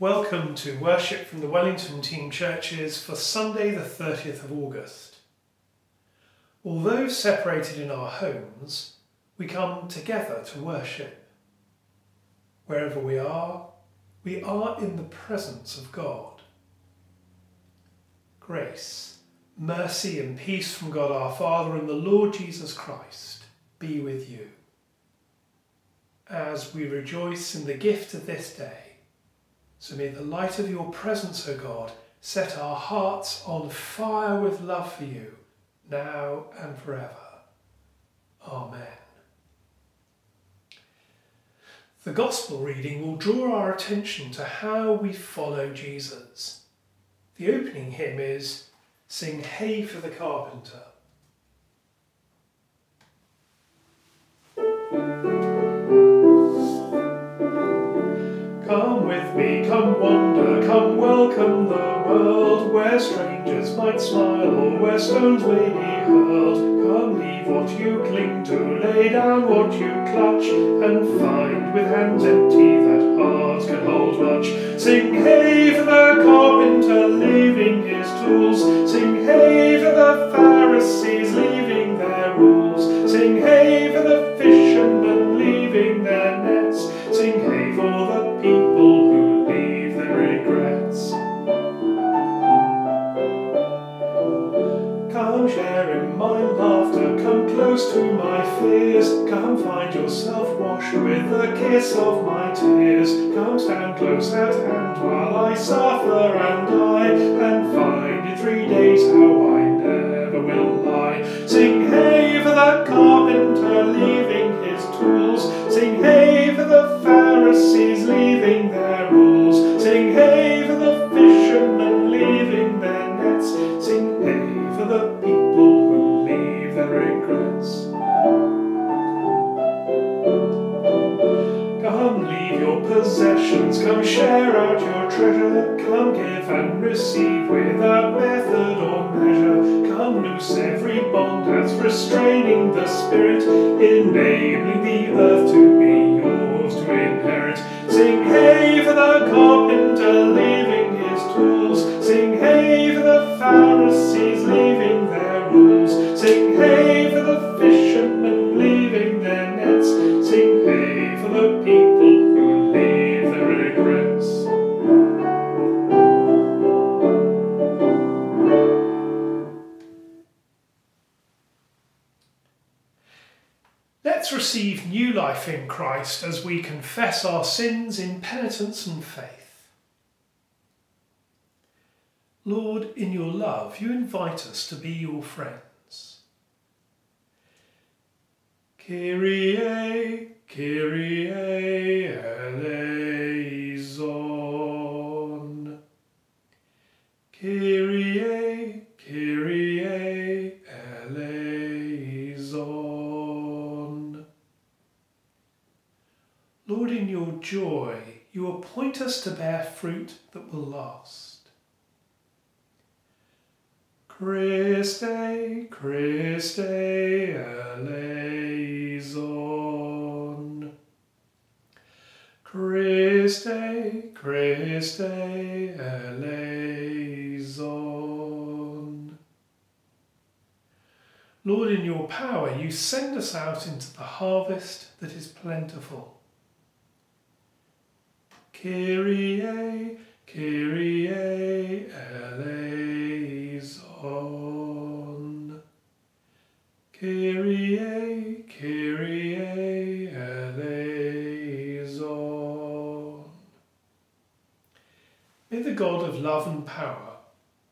Welcome to worship from the Wellington Team Churches for Sunday, the 30th of August. Although separated in our homes, we come together to worship. Wherever we are, we are in the presence of God. Grace, mercy, and peace from God our Father and the Lord Jesus Christ be with you. As we rejoice in the gift of this day, so may the light of your presence, O God, set our hearts on fire with love for you, now and forever. Amen. The Gospel reading will draw our attention to how we follow Jesus. The opening hymn is Sing Hey for the Carpenter. Where strangers might smile or where stones may be hurled. Come leave what you cling to, lay down what you clutch, and find with hands empty that hearts can hold much. Sing hey for the carpenter leaving his tools, sing hey for the Pharisees leaving their rules, sing hey for the kiss of my tears. Come stand close at hand while I suffer and die, and find in three days how I never will lie. Sing hey for the carpenter leaving his tools, sing hey for the Pharisees leaving receive without method or measure. Come loose every bond that's restraining the spirit, enabling the earth to be yours to inherit. Let's receive new life in Christ as we confess our sins in penitence and faith. Lord, in your love, you invite us to be your friends. Kyrie, Kyrie eleison. Kyrie, Kyrie eleison. Lord, in your joy, you appoint us to bear fruit that will last. Christe, Christe eleison. Christe, Christe eleison. Lord, in your power, you send us out into the harvest that is plentiful. Kyrie, Kyrie eleison. Kyrie, Kyrie eleison. May the God of love and power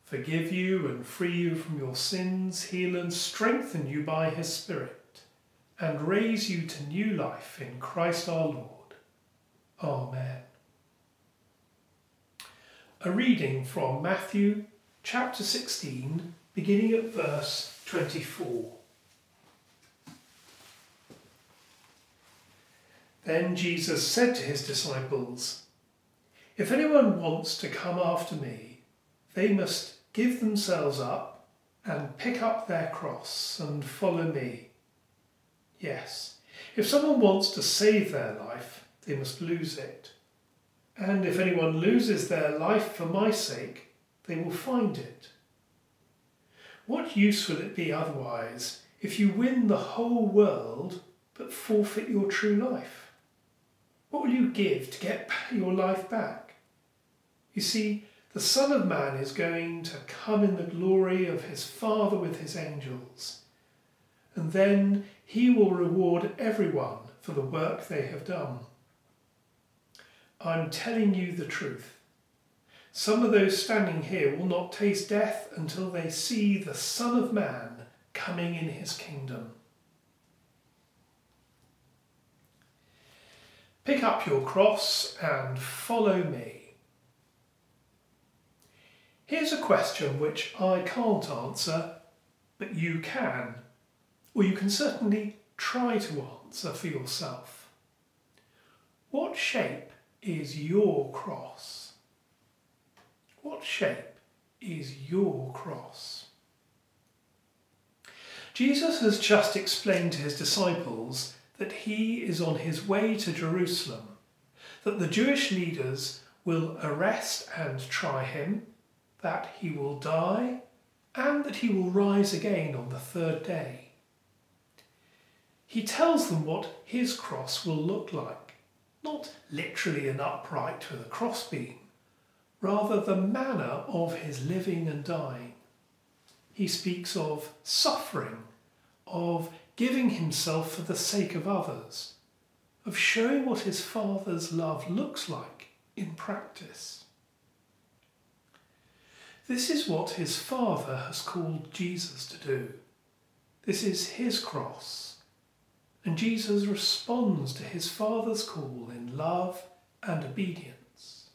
forgive you and free you from your sins, heal and strengthen you by his Spirit, and raise you to new life in Christ our Lord. Amen. A reading from Matthew chapter 16, beginning at verse 24. Then Jesus said to his disciples, If anyone wants to come after me, they must give themselves up and pick up their cross and follow me. Yes, if someone wants to save their life, they must lose it. And if anyone loses their life for my sake, they will find it. What use will it be otherwise if you win the whole world but forfeit your true life? What will you give to get your life back? You see, the Son of Man is going to come in the glory of his Father with his angels, and then he will reward everyone for the work they have done. I'm telling you the truth. Some of those standing here will not taste death until they see the Son of Man coming in his kingdom. Pick up your cross and follow me. Here's a question which I can't answer, but you can, or you can certainly try to answer for yourself. What shape is your cross? What shape is your cross? Jesus has just explained to his disciples that he is on his way to Jerusalem, that the Jewish leaders will arrest and try him, that he will die, and that he will rise again on the third day. He tells them what his cross will look like, not literally an upright with a crossbeam, rather the manner of his living and dying. He speaks of suffering, of giving himself for the sake of others, of showing what his Father's love looks like in practice. This is what his Father has called Jesus to do. This is his cross. And Jesus responds to his Father's call in love and obedience.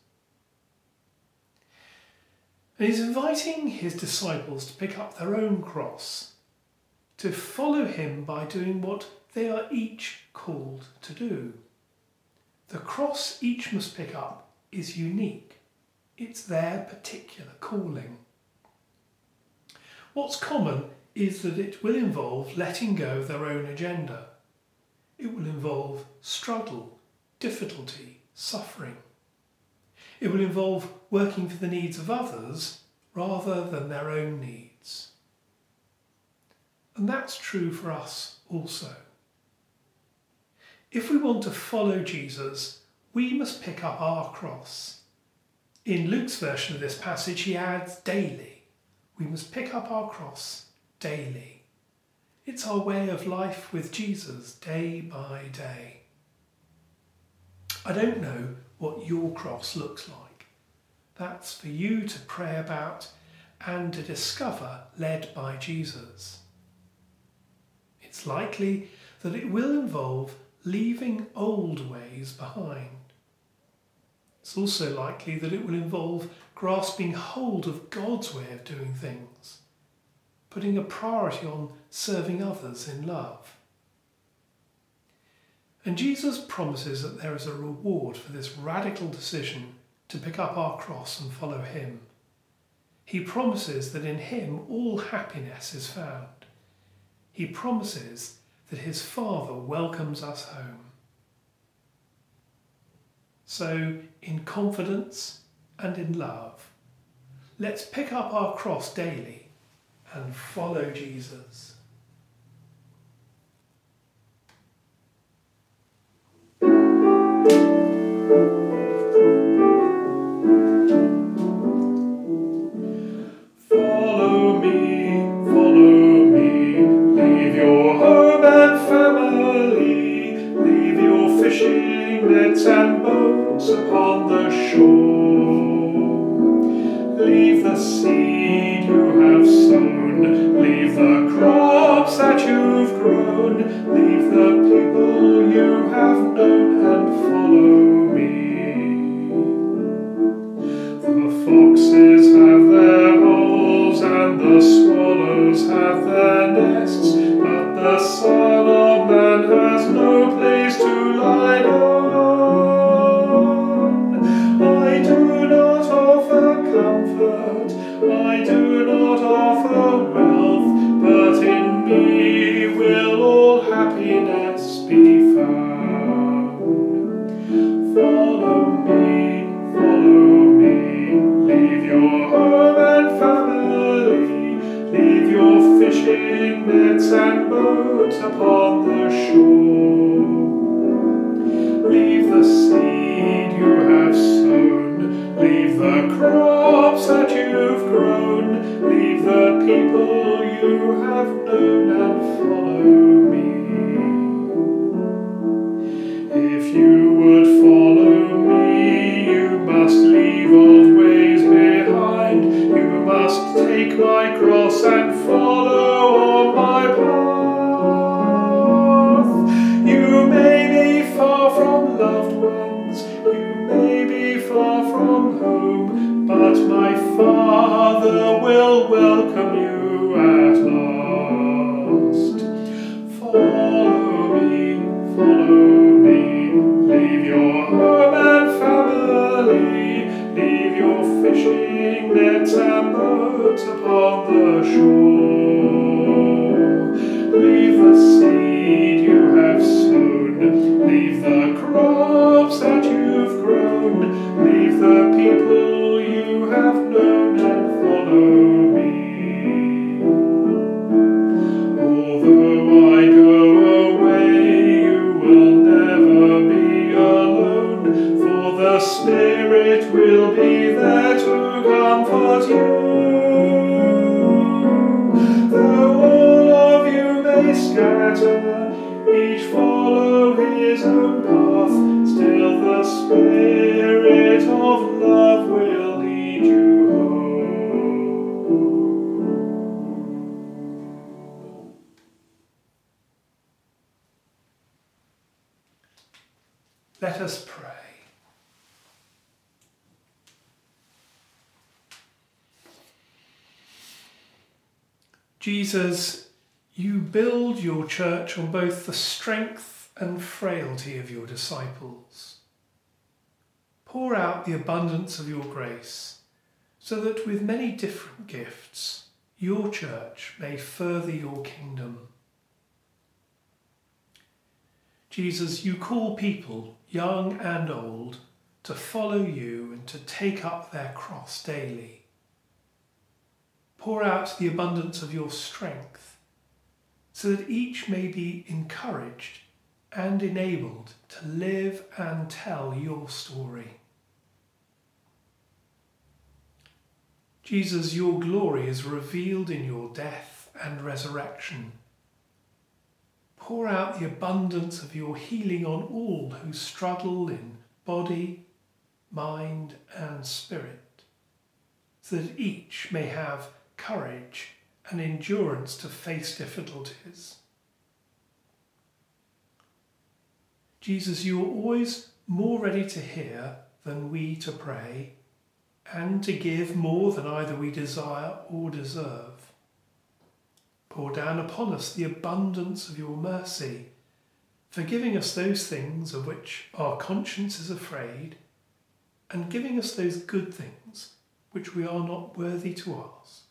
And he's inviting his disciples to pick up their own cross to follow him by doing what they are each called to do. The cross each must pick up is unique, it's their particular calling. What's common is that it will involve letting go of their own agenda. It will involve struggle, difficulty, suffering. It will involve working for the needs of others rather than their own needs. And that's true for us also. If we want to follow Jesus, we must pick up our cross. In Luke's version of this passage, he adds daily. We must pick up our cross daily. It's our way of life with Jesus day by day. I don't know what your cross looks like. That's for you to pray about and to discover, led by Jesus it's likely that it will involve leaving old ways behind. It's also likely that it will involve grasping hold of God's way of doing things, putting a priority on serving others in love. And Jesus promises that there is a reward for this radical decision to pick up our cross and follow Him. He promises that in Him all happiness is found he promises that his Father welcomes us home. So, in confidence and in love, let's pick up our cross daily and follow Jesus. Fishing nets and boats upon the found. Leave the people you have known and my Father will welcome you at last. Follow me, follow me, leave your home and family, leave your fishing nets and boats upon the shore. Leave the seed you have sown, leave the crops that you've grown, Jesus, you build your church on both the strength and frailty of your disciples. Pour out the abundance of your grace so that with many different gifts, your church may further your kingdom. Jesus, you call people, young and old, to follow you and to take up their cross daily. Pour out the abundance of your strength so that each may be encouraged and enabled to live and tell your story. Jesus, your glory is revealed in your death and resurrection. Pour out the abundance of your healing on all who struggle in body, mind, and spirit, so that each may have courage and endurance to face difficulties. Jesus, you are always more ready to hear than we to pray, and to give more than either we desire or deserve. Pour down upon us the abundance of your mercy, forgiving us those things of which our conscience is afraid, and giving us those good things which we are not worthy to ask.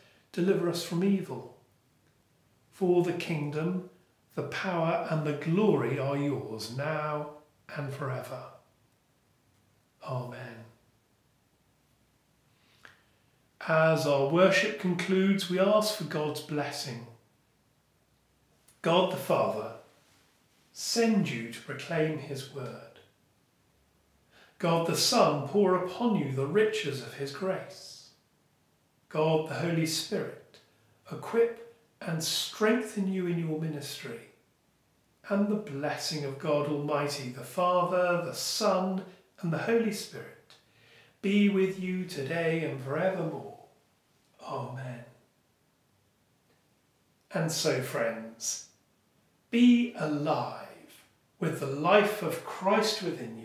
deliver us from evil. For the kingdom, the power, and the glory are yours now and forever. Amen. As our worship concludes, we ask for God's blessing. God the Father, send you to proclaim his word. God the Son, pour upon you the riches of his grace. God the Holy Spirit, equip and strengthen you in your ministry. And the blessing of God Almighty, the Father, the Son, and the Holy Spirit be with you today and forevermore. Amen. And so, friends, be alive with the life of Christ within you